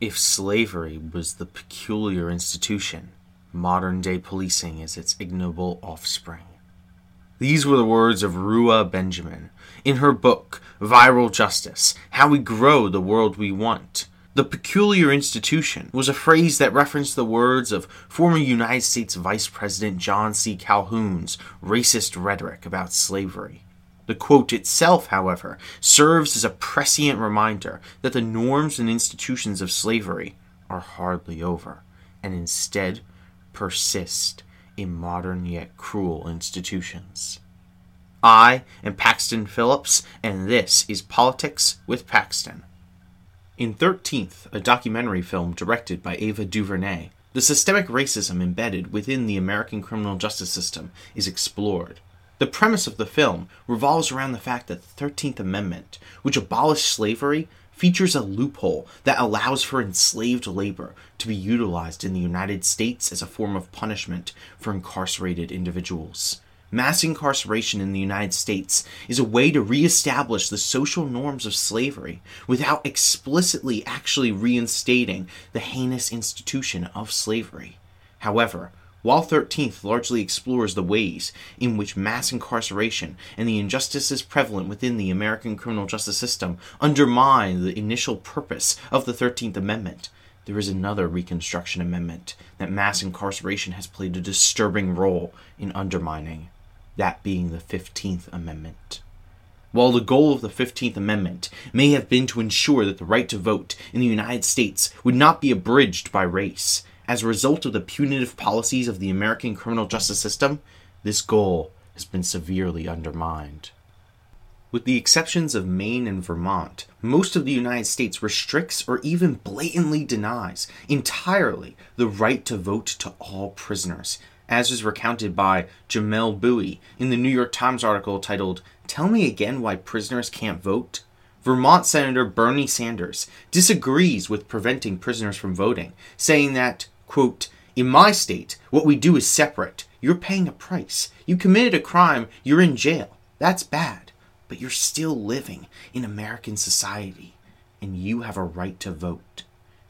If slavery was the peculiar institution, modern day policing is its ignoble offspring. These were the words of Ruha Benjamin in her book, Viral Justice How We Grow the World We Want. The peculiar institution was a phrase that referenced the words of former United States Vice President John C. Calhoun's racist rhetoric about slavery. The quote itself, however, serves as a prescient reminder that the norms and institutions of slavery are hardly over, and instead persist in modern yet cruel institutions. I am Paxton Phillips, and this is Politics with Paxton. In 13th, a documentary film directed by Ava DuVernay, the systemic racism embedded within the American criminal justice system is explored. The premise of the film revolves around the fact that the 13th Amendment, which abolished slavery, features a loophole that allows for enslaved labor to be utilized in the United States as a form of punishment for incarcerated individuals. Mass incarceration in the United States is a way to reestablish the social norms of slavery without explicitly actually reinstating the heinous institution of slavery. However, while 13th largely explores the ways in which mass incarceration and the injustices prevalent within the American criminal justice system undermine the initial purpose of the 13th Amendment, there is another Reconstruction Amendment that mass incarceration has played a disturbing role in undermining, that being the 15th Amendment. While the goal of the 15th Amendment may have been to ensure that the right to vote in the United States would not be abridged by race, as a result of the punitive policies of the American criminal justice system, this goal has been severely undermined. With the exceptions of Maine and Vermont, most of the United States restricts or even blatantly denies entirely the right to vote to all prisoners, as is recounted by Jamelle Bouie in the New York Times article titled, Tell Me Again Why Prisoners Can't Vote? Vermont Senator Bernie Sanders disagrees with preventing prisoners from voting, saying that, quote, in my state, what we do is separate. You're paying a price. You committed a crime, you're in jail. That's bad. But you're still living in American society, and you have a right to vote.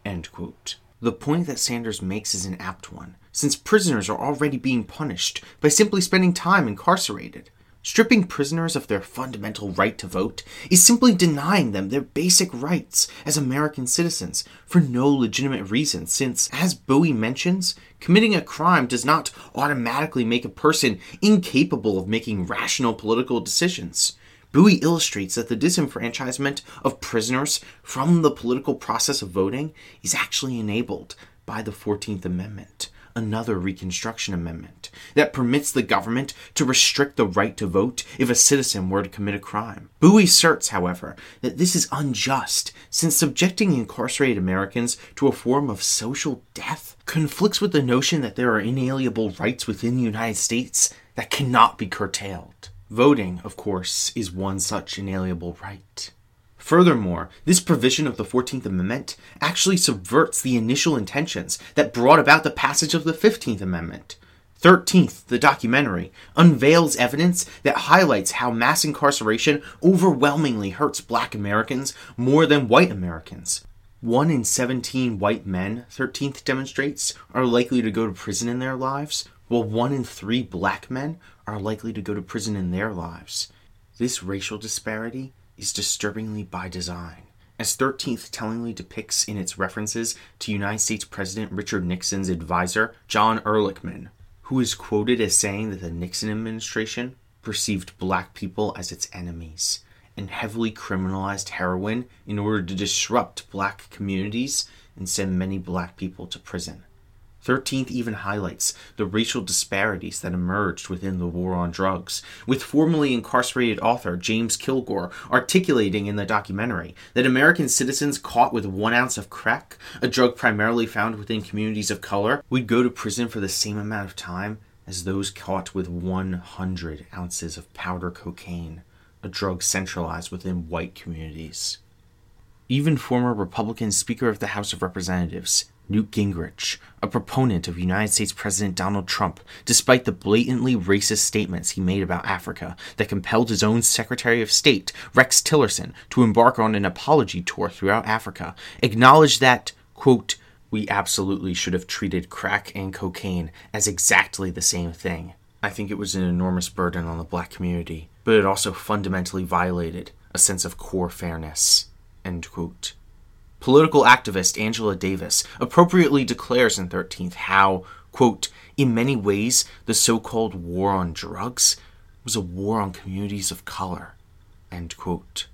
End quote. The point that Sanders makes is an apt one, since prisoners are already being punished by simply spending time incarcerated. Stripping prisoners of their fundamental right to vote is simply denying them their basic rights as American citizens for no legitimate reason, since, as Bouie mentions, committing a crime does not automatically make a person incapable of making rational political decisions. Bouie illustrates that the disenfranchisement of prisoners from the political process of voting is actually enabled by the 14th Amendment another Reconstruction Amendment that permits the government to restrict the right to vote if a citizen were to commit a crime. Bouie asserts, however, that this is unjust, since subjecting incarcerated Americans to a form of social death conflicts with the notion that there are inalienable rights within the United States that cannot be curtailed. Voting, of course, is one such inalienable right. Furthermore, this provision of the 14th Amendment actually subverts the initial intentions that brought about the passage of the 15th Amendment. 13th, the documentary, unveils evidence that highlights how mass incarceration overwhelmingly hurts black Americans more than white Americans. One in 17 white men, 13th demonstrates, are likely to go to prison in their lives, while one in three black men are likely to go to prison in their lives. This racial disparity is disturbingly by design, as 13th tellingly depicts in its references to United States President Richard Nixon's advisor, John Ehrlichman, who is quoted as saying that the Nixon administration perceived black people as its enemies and heavily criminalized heroin in order to disrupt black communities and send many black people to prison. 13th even highlights the racial disparities that emerged within the war on drugs, with formerly incarcerated author James Kilgore articulating in the documentary that American citizens caught with one ounce of crack, a drug primarily found within communities of color, would go to prison for the same amount of time as those caught with 100 ounces of powder cocaine, a drug centralized within white communities. Even former Republican Speaker of the House of Representatives, Newt Gingrich, a proponent of United States President Donald Trump, despite the blatantly racist statements he made about Africa that compelled his own Secretary of State, Rex Tillerson, to embark on an apology tour throughout Africa, acknowledged that, Quote, we absolutely should have treated crack and cocaine as exactly the same thing. I think it was an enormous burden on the black community, but it also fundamentally violated a sense of core fairness. End quote. Political activist Angela Davis appropriately declares in 13th how, quote, in many ways, the so called war on drugs was a war on communities of color, end quote.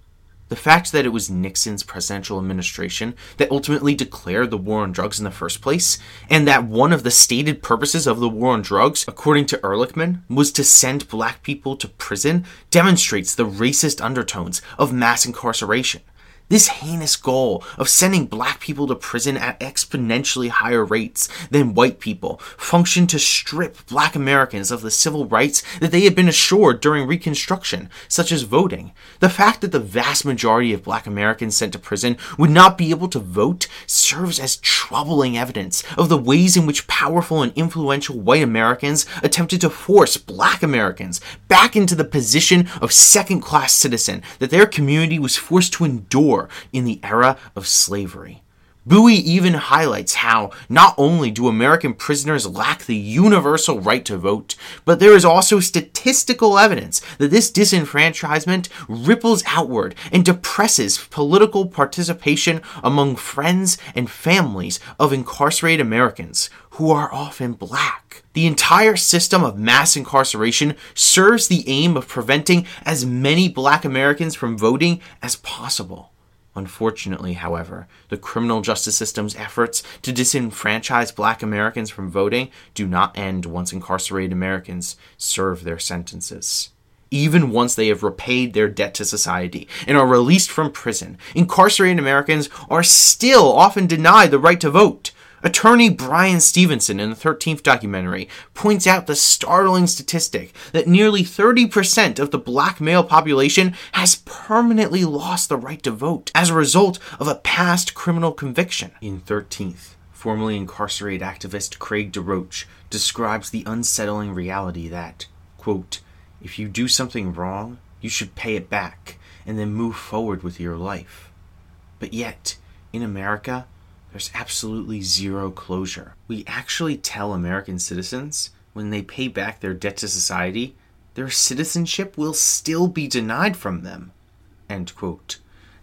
The fact that it was Nixon's presidential administration that ultimately declared the war on drugs in the first place, and that one of the stated purposes of the war on drugs, according to Ehrlichman, was to send black people to prison, demonstrates the racist undertones of mass incarceration. This heinous goal of sending black people to prison at exponentially higher rates than white people functioned to strip black Americans of the civil rights that they had been assured during Reconstruction, such as voting. The fact that the vast majority of black Americans sent to prison would not be able to vote serves as troubling evidence of the ways in which powerful and influential white Americans attempted to force black Americans back into the position of second class citizen that their community was forced to endure in the era of slavery. Bouie even highlights how not only do American prisoners lack the universal right to vote, but there is also statistical evidence that this disenfranchisement ripples outward and depresses political participation among friends and families of incarcerated Americans who are often black. The entire system of mass incarceration serves the aim of preventing as many black Americans from voting as possible. Unfortunately, however, the criminal justice system's efforts to disenfranchise black Americans from voting do not end once incarcerated Americans serve their sentences. Even once they have repaid their debt to society and are released from prison, incarcerated Americans are still often denied the right to vote. Attorney Bryan Stevenson in the 13th documentary points out the startling statistic that nearly 30% of the black male population has permanently lost the right to vote as a result of a past criminal conviction. In 13th, formerly incarcerated activist Craig DeRoche describes the unsettling reality that, quote, if you do something wrong, you should pay it back and then move forward with your life. But yet, in America, there's absolutely zero closure. We actually tell American citizens when they pay back their debt to society, their citizenship will still be denied from them.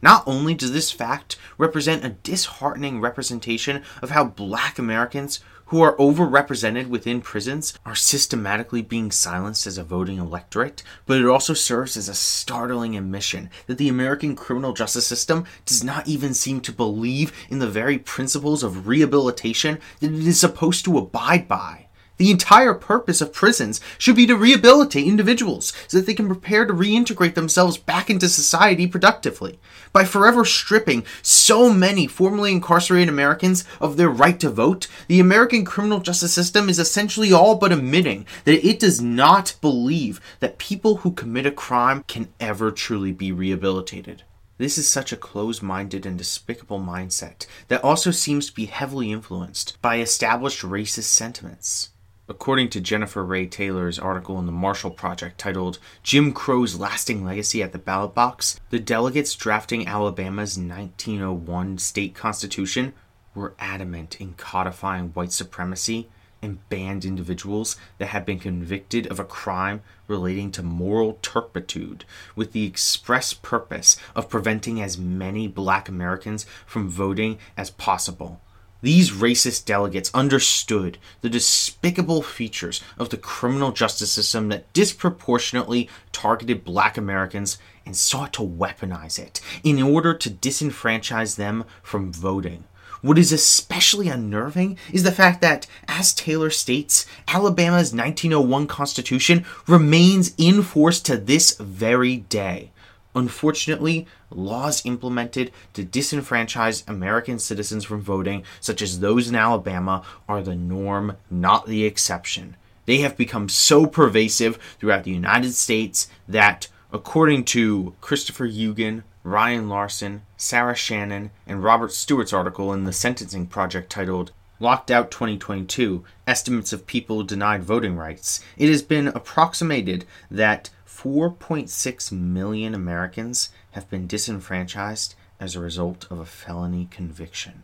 Not only does this fact represent a disheartening representation of how black Americans who are overrepresented within prisons are systematically being silenced as a voting electorate, but it also serves as a startling admission that the American criminal justice system does not even seem to believe in the very principles of rehabilitation that it is supposed to abide by. The entire purpose of prisons should be to rehabilitate individuals so that they can prepare to reintegrate themselves back into society productively. By forever stripping so many formerly incarcerated Americans of their right to vote, the American criminal justice system is essentially all but admitting that it does not believe that people who commit a crime can ever truly be rehabilitated. This is such a closed minded and despicable mindset that also seems to be heavily influenced by established racist sentiments. According to Jennifer Ray Taylor's article in the Marshall Project titled Jim Crow's Lasting Legacy at the Ballot Box, the delegates drafting Alabama's 1901 state constitution were adamant in codifying white supremacy and banned individuals that had been convicted of a crime relating to moral turpitude with the express purpose of preventing as many black Americans from voting as possible. These racist delegates understood the despicable features of the criminal justice system that disproportionately targeted black Americans and sought to weaponize it in order to disenfranchise them from voting. What is especially unnerving is the fact that, as Taylor states, Alabama's 1901 Constitution remains in force to this very day. Unfortunately, laws implemented to disenfranchise American citizens from voting, such as those in Alabama, are the norm, not the exception. They have become so pervasive throughout the United States that, according to Christopher Uggen, Ryan Larson, Sarah Shannon, and Robert Stewart's article in the Sentencing Project titled Locked Out 2022 Estimates of People Denied Voting Rights, it has been approximated that 4.6 million Americans have been disenfranchised as a result of a felony conviction.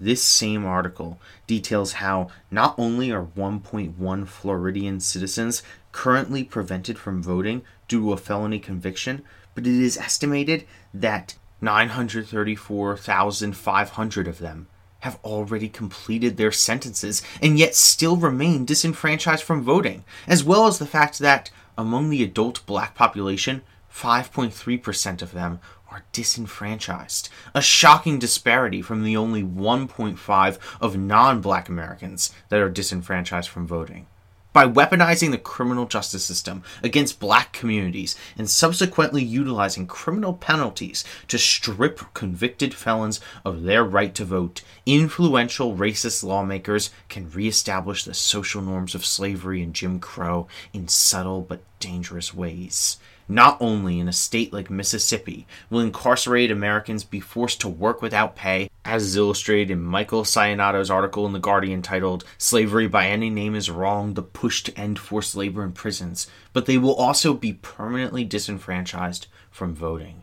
This same article details how not only are 1.1 Floridian citizens currently prevented from voting due to a felony conviction, but it is estimated that 934,500 of them have already completed their sentences and yet still remain disenfranchised from voting, as well as the fact that among the adult black population, 5.3% of them are disenfranchised, a shocking disparity from the only 1.5 of non-black Americans that are disenfranchised from voting by weaponizing the criminal justice system against black communities and subsequently utilizing criminal penalties to strip convicted felons of their right to vote, influential racist lawmakers can reestablish the social norms of slavery and Jim Crow in subtle but dangerous ways. Not only in a state like Mississippi will incarcerated Americans be forced to work without pay, as illustrated in Michael Sainato's article in The Guardian titled Slavery by Any Name is Wrong The Push to End Forced Labor in Prisons, but they will also be permanently disenfranchised from voting.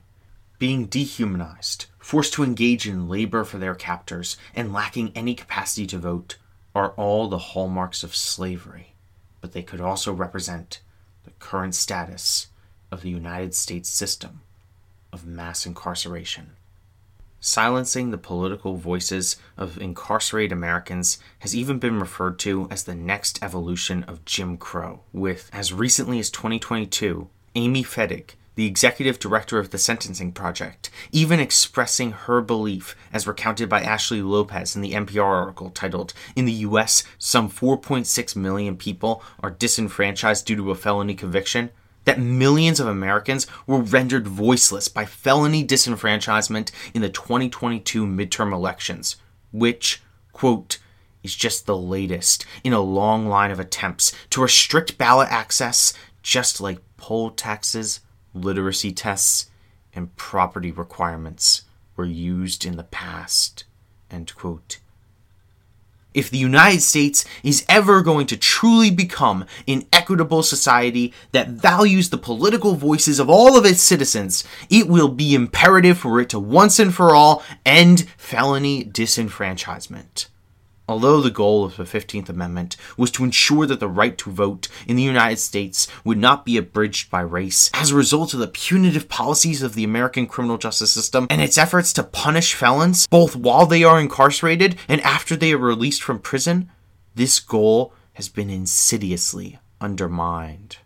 Being dehumanized, forced to engage in labor for their captors, and lacking any capacity to vote are all the hallmarks of slavery, but they could also represent the current status of the United States system of mass incarceration. Silencing the political voices of incarcerated Americans has even been referred to as the next evolution of Jim Crow, with, as recently as 2022, Amy Fettig, the executive director of the Sentencing Project, even expressing her belief, as recounted by Ashley Lopez in the NPR article titled, In the US, some 4.6 million people are disenfranchised due to a felony conviction, that millions of Americans were rendered voiceless by felony disenfranchisement in the 2022 midterm elections, which, quote, is just the latest in a long line of attempts to restrict ballot access, just like poll taxes, literacy tests, and property requirements were used in the past. End quote. If the United States is ever going to truly become an equitable society that values the political voices of all of its citizens, it will be imperative for it to once and for all end felony disenfranchisement. Although the goal of the 15th Amendment was to ensure that the right to vote in the United States would not be abridged by race as a result of the punitive policies of the American criminal justice system and its efforts to punish felons, both while they are incarcerated and after they are released from prison, this goal has been insidiously undermined.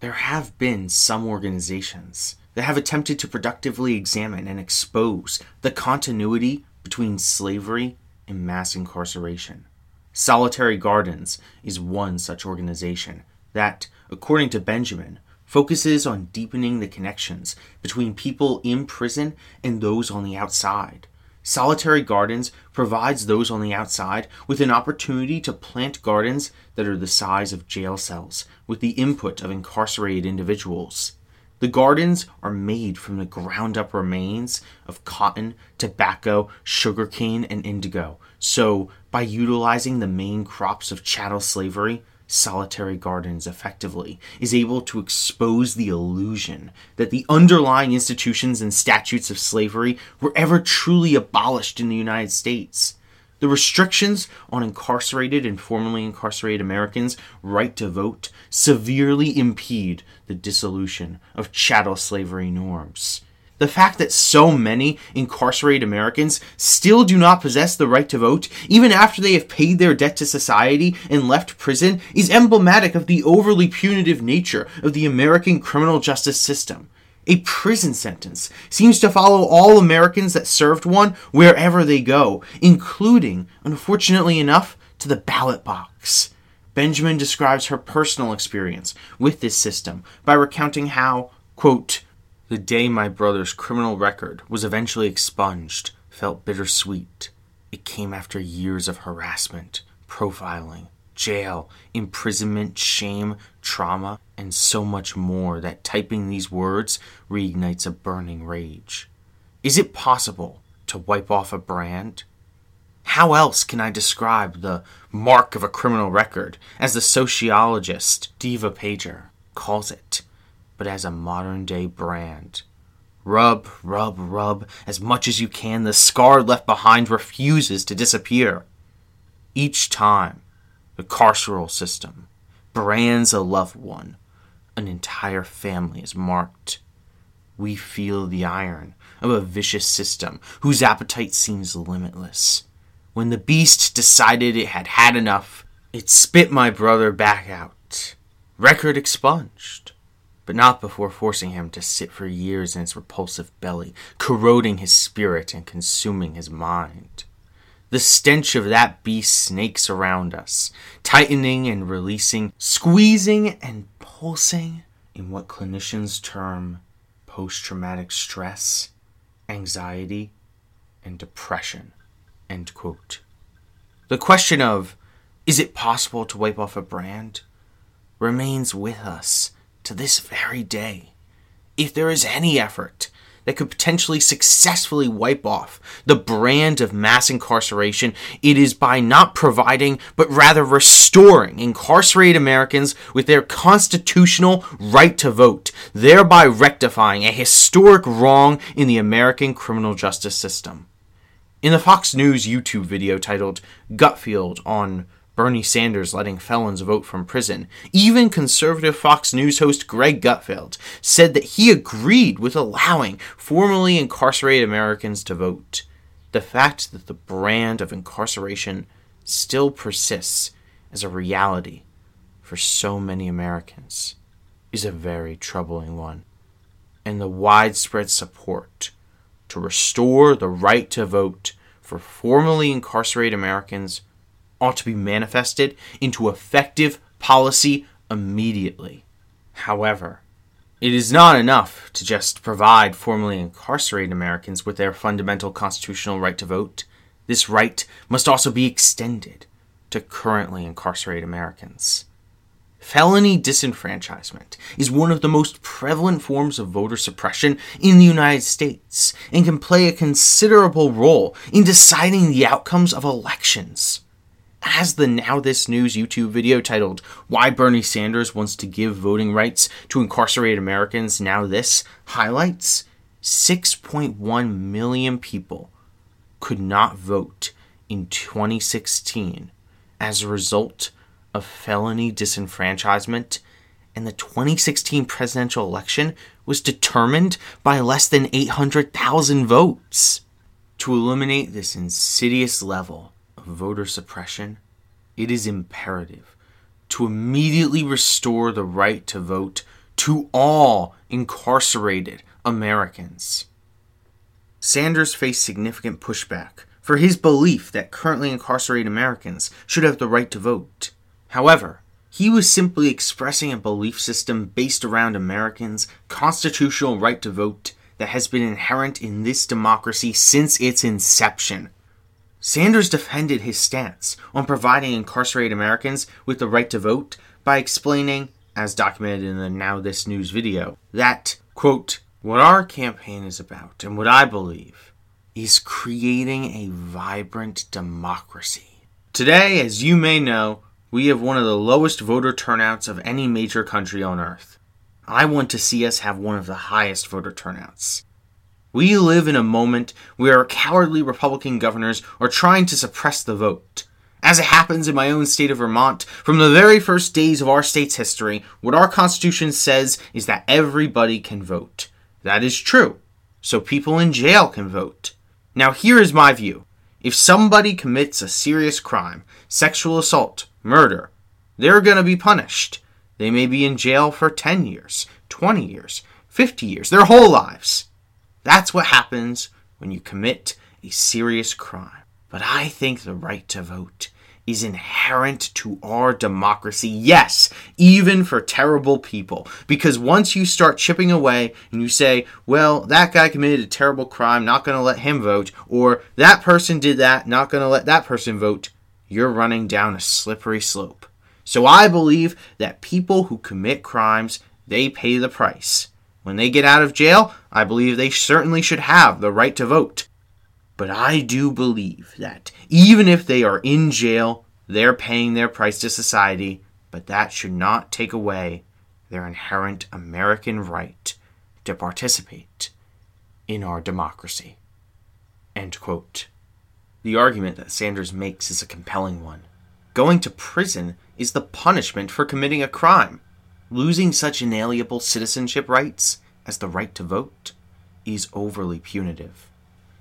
There have been some organizations that have attempted to productively examine and expose the continuity between slavery in mass incarceration. Solitary Gardens is one such organization that, according to Benjamin, focuses on deepening the connections between people in prison and those on the outside. Solitary Gardens provides those on the outside with an opportunity to plant gardens that are the size of jail cells with the input of incarcerated individuals. The gardens are made from the ground up remains of cotton, tobacco, sugarcane, and indigo. So, by utilizing the main crops of chattel slavery, Solitary Gardens effectively is able to expose the illusion that the underlying institutions and statutes of slavery were ever truly abolished in the United States. The restrictions on incarcerated and formerly incarcerated Americans' right to vote severely impede the dissolution of chattel slavery norms. The fact that so many incarcerated Americans still do not possess the right to vote, even after they have paid their debt to society and left prison, is emblematic of the overly punitive nature of the American criminal justice system. A prison sentence seems to follow all Americans that served one wherever they go, including, unfortunately enough, to the ballot box. Benjamin describes her personal experience with this system by recounting how, quote, the day my brother's criminal record was eventually expunged felt bittersweet. It came after years of harassment, profiling, jail, imprisonment, shame, trauma, and so much more that typing these words reignites a burning rage. Is it possible to wipe off a brand? How else can I describe the mark of a criminal record, as the sociologist Devah Pager calls it, but as a modern day brand? Rub, rub, rub as much as you can. The scar left behind refuses to disappear. Each time, the carceral system brands a loved one, an entire family is marked. We feel the iron of a vicious system whose appetite seems limitless. When the beast decided it had had enough, it spit my brother back out. Record expunged. But not before forcing him to sit for years in its repulsive belly, corroding his spirit and consuming his mind. The stench of that beast snakes around us, tightening and releasing, squeezing and pulsing in what clinicians term post traumatic stress, anxiety, and depression. The question of, is it possible to wipe off a brand, remains with us to this very day. If there is any effort that could potentially successfully wipe off the brand of mass incarceration, it is by not providing, but rather restoring incarcerated Americans with their constitutional right to vote, thereby rectifying a historic wrong in the American criminal justice system. In the Fox News YouTube video titled Gutfeld on Bernie Sanders letting felons vote from prison. Even conservative Fox News host Greg Gutfeld said that he agreed with allowing formerly incarcerated Americans to vote. The fact that the brand of incarceration still persists as a reality for so many Americans is a very troubling one. And the widespread support to restore the right to vote for formerly incarcerated Americans ought to be manifested into effective policy immediately. However, it is not enough to just provide formerly incarcerated Americans with their fundamental constitutional right to vote. This right must also be extended to currently incarcerated Americans. Felony disenfranchisement is one of the most prevalent forms of voter suppression in the United States and can play a considerable role in deciding the outcomes of elections as the Now This News YouTube video titled Why Bernie Sanders Wants to Give Voting Rights to Incarcerated Americans Now This highlights, 6.1 million people could not vote in 2016 as a result of felony disenfranchisement, and the 2016 presidential election was determined by less than 800,000 votes. To eliminate this insidious level voter suppression, it is imperative to immediately restore the right to vote to all incarcerated Americans. Sanders faced significant pushback for his belief that currently incarcerated Americans should have the right to vote. However, he was simply expressing a belief system based around Americans' constitutional right to vote that has been inherent in this democracy since its inception. Sanders defended his stance on providing incarcerated Americans with the right to vote by explaining, as documented in the Now This News video, that, quote, what our campaign is about, and what I believe, is creating a vibrant democracy. Today, as you may know, we have one of the lowest voter turnouts of any major country on earth. I want to see us have one of the highest voter turnouts. We live in a moment where cowardly Republican governors are trying to suppress the vote. As it happens in my own state of Vermont, from the very first days of our state's history, what our Constitution says is that everybody can vote. That is true. So people in jail can vote. Now, here is my view. If somebody commits a serious crime, sexual assault, murder, they're going to be punished. They may be in jail for 10 years, 20 years, 50 years, their whole lives. That's what happens when you commit a serious crime. But I think the right to vote is inherent to our democracy. Yes, even for terrible people. Because once you start chipping away and you say, well, that guy committed a terrible crime, not going to let him vote, or that person did that, not going to let that person vote, you're running down a slippery slope. So I believe that people who commit crimes, they pay the price. When they get out of jail, I believe they certainly should have the right to vote. But I do believe that even if they are in jail, they're paying their price to society, but that should not take away their inherent American right to participate in our democracy. The argument that Sanders makes is a compelling one. Going to prison is the punishment for committing a crime. Losing such inalienable citizenship rights as the right to vote is overly punitive.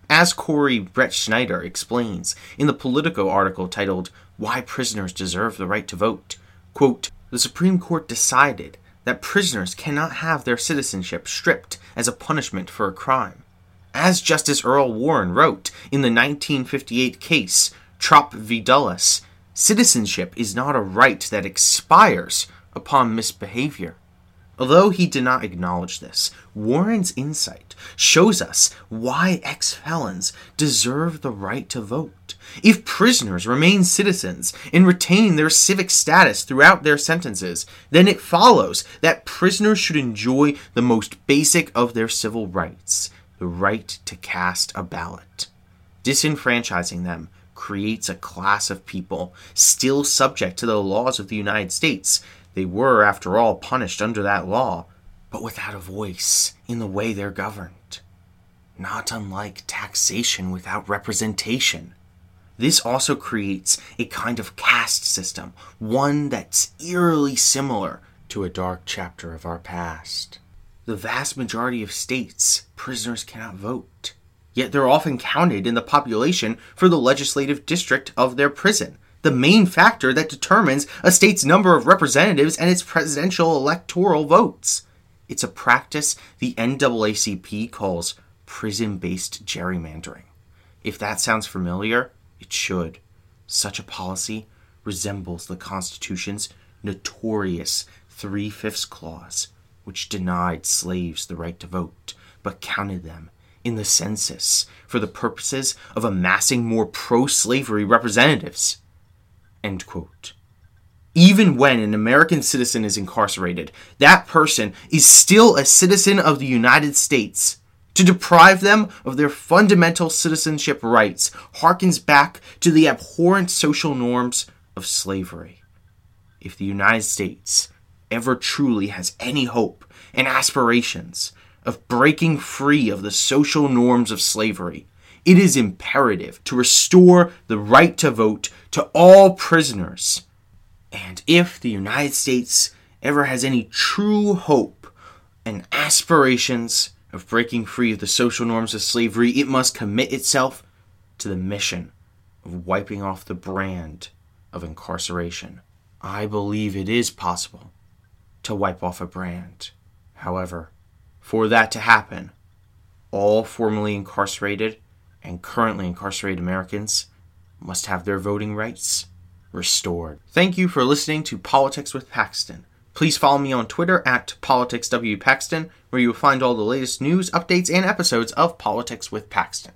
As Corey Brettschneider explains in the Politico article titled Why Prisoners Deserve the Right to Vote, quote, the Supreme Court decided that prisoners cannot have their citizenship stripped as a punishment for a crime. As Justice Earl Warren wrote in the 1958 case Trop v. Dulles, citizenship is not a right that expires upon misbehavior. Although he did not acknowledge this, Warren's insight shows us why ex felons deserve the right to vote. If prisoners remain citizens and retain their civic status throughout their sentences, then it follows that prisoners should enjoy the most basic of their civil rights the right to cast a ballot. Disenfranchising them creates a class of people still subject to the laws of the United States they were, after all, punished under that law, but without a voice in the way they're governed. Not unlike taxation without representation. This also creates a kind of caste system, one that's eerily similar to a dark chapter of our past. The vast majority of states, prisoners cannot vote. Yet they're often counted in the population for the legislative district of their prison, the main factor that determines a state's number of representatives and its presidential electoral votes. It's a practice the NAACP calls prison based gerrymandering. If that sounds familiar, it should. Such a policy resembles the Constitution's notorious Three Fifths Clause, which denied slaves the right to vote, but counted them in the census for the purposes of amassing more pro slavery representatives. End quote. Even when an American citizen is incarcerated, that person is still a citizen of the United States. To deprive them of their fundamental citizenship rights harkens back to the abhorrent social norms of slavery. If the United States ever truly has any hope and aspirations of breaking free of the social norms of slavery, it is imperative to restore the right to vote to all prisoners. And if the United States ever has any true hope and aspirations of breaking free of the social norms of slavery, it must commit itself to the mission of wiping off the brand of incarceration. I believe it is possible to wipe off a brand. However, for that to happen, all formerly incarcerated and currently incarcerated Americans must have their voting rights restored. Thank you for listening to Politics with Paxton. Please follow me on Twitter at PoliticsWPaxton, where you will find all the latest news, updates, and episodes of Politics with Paxton.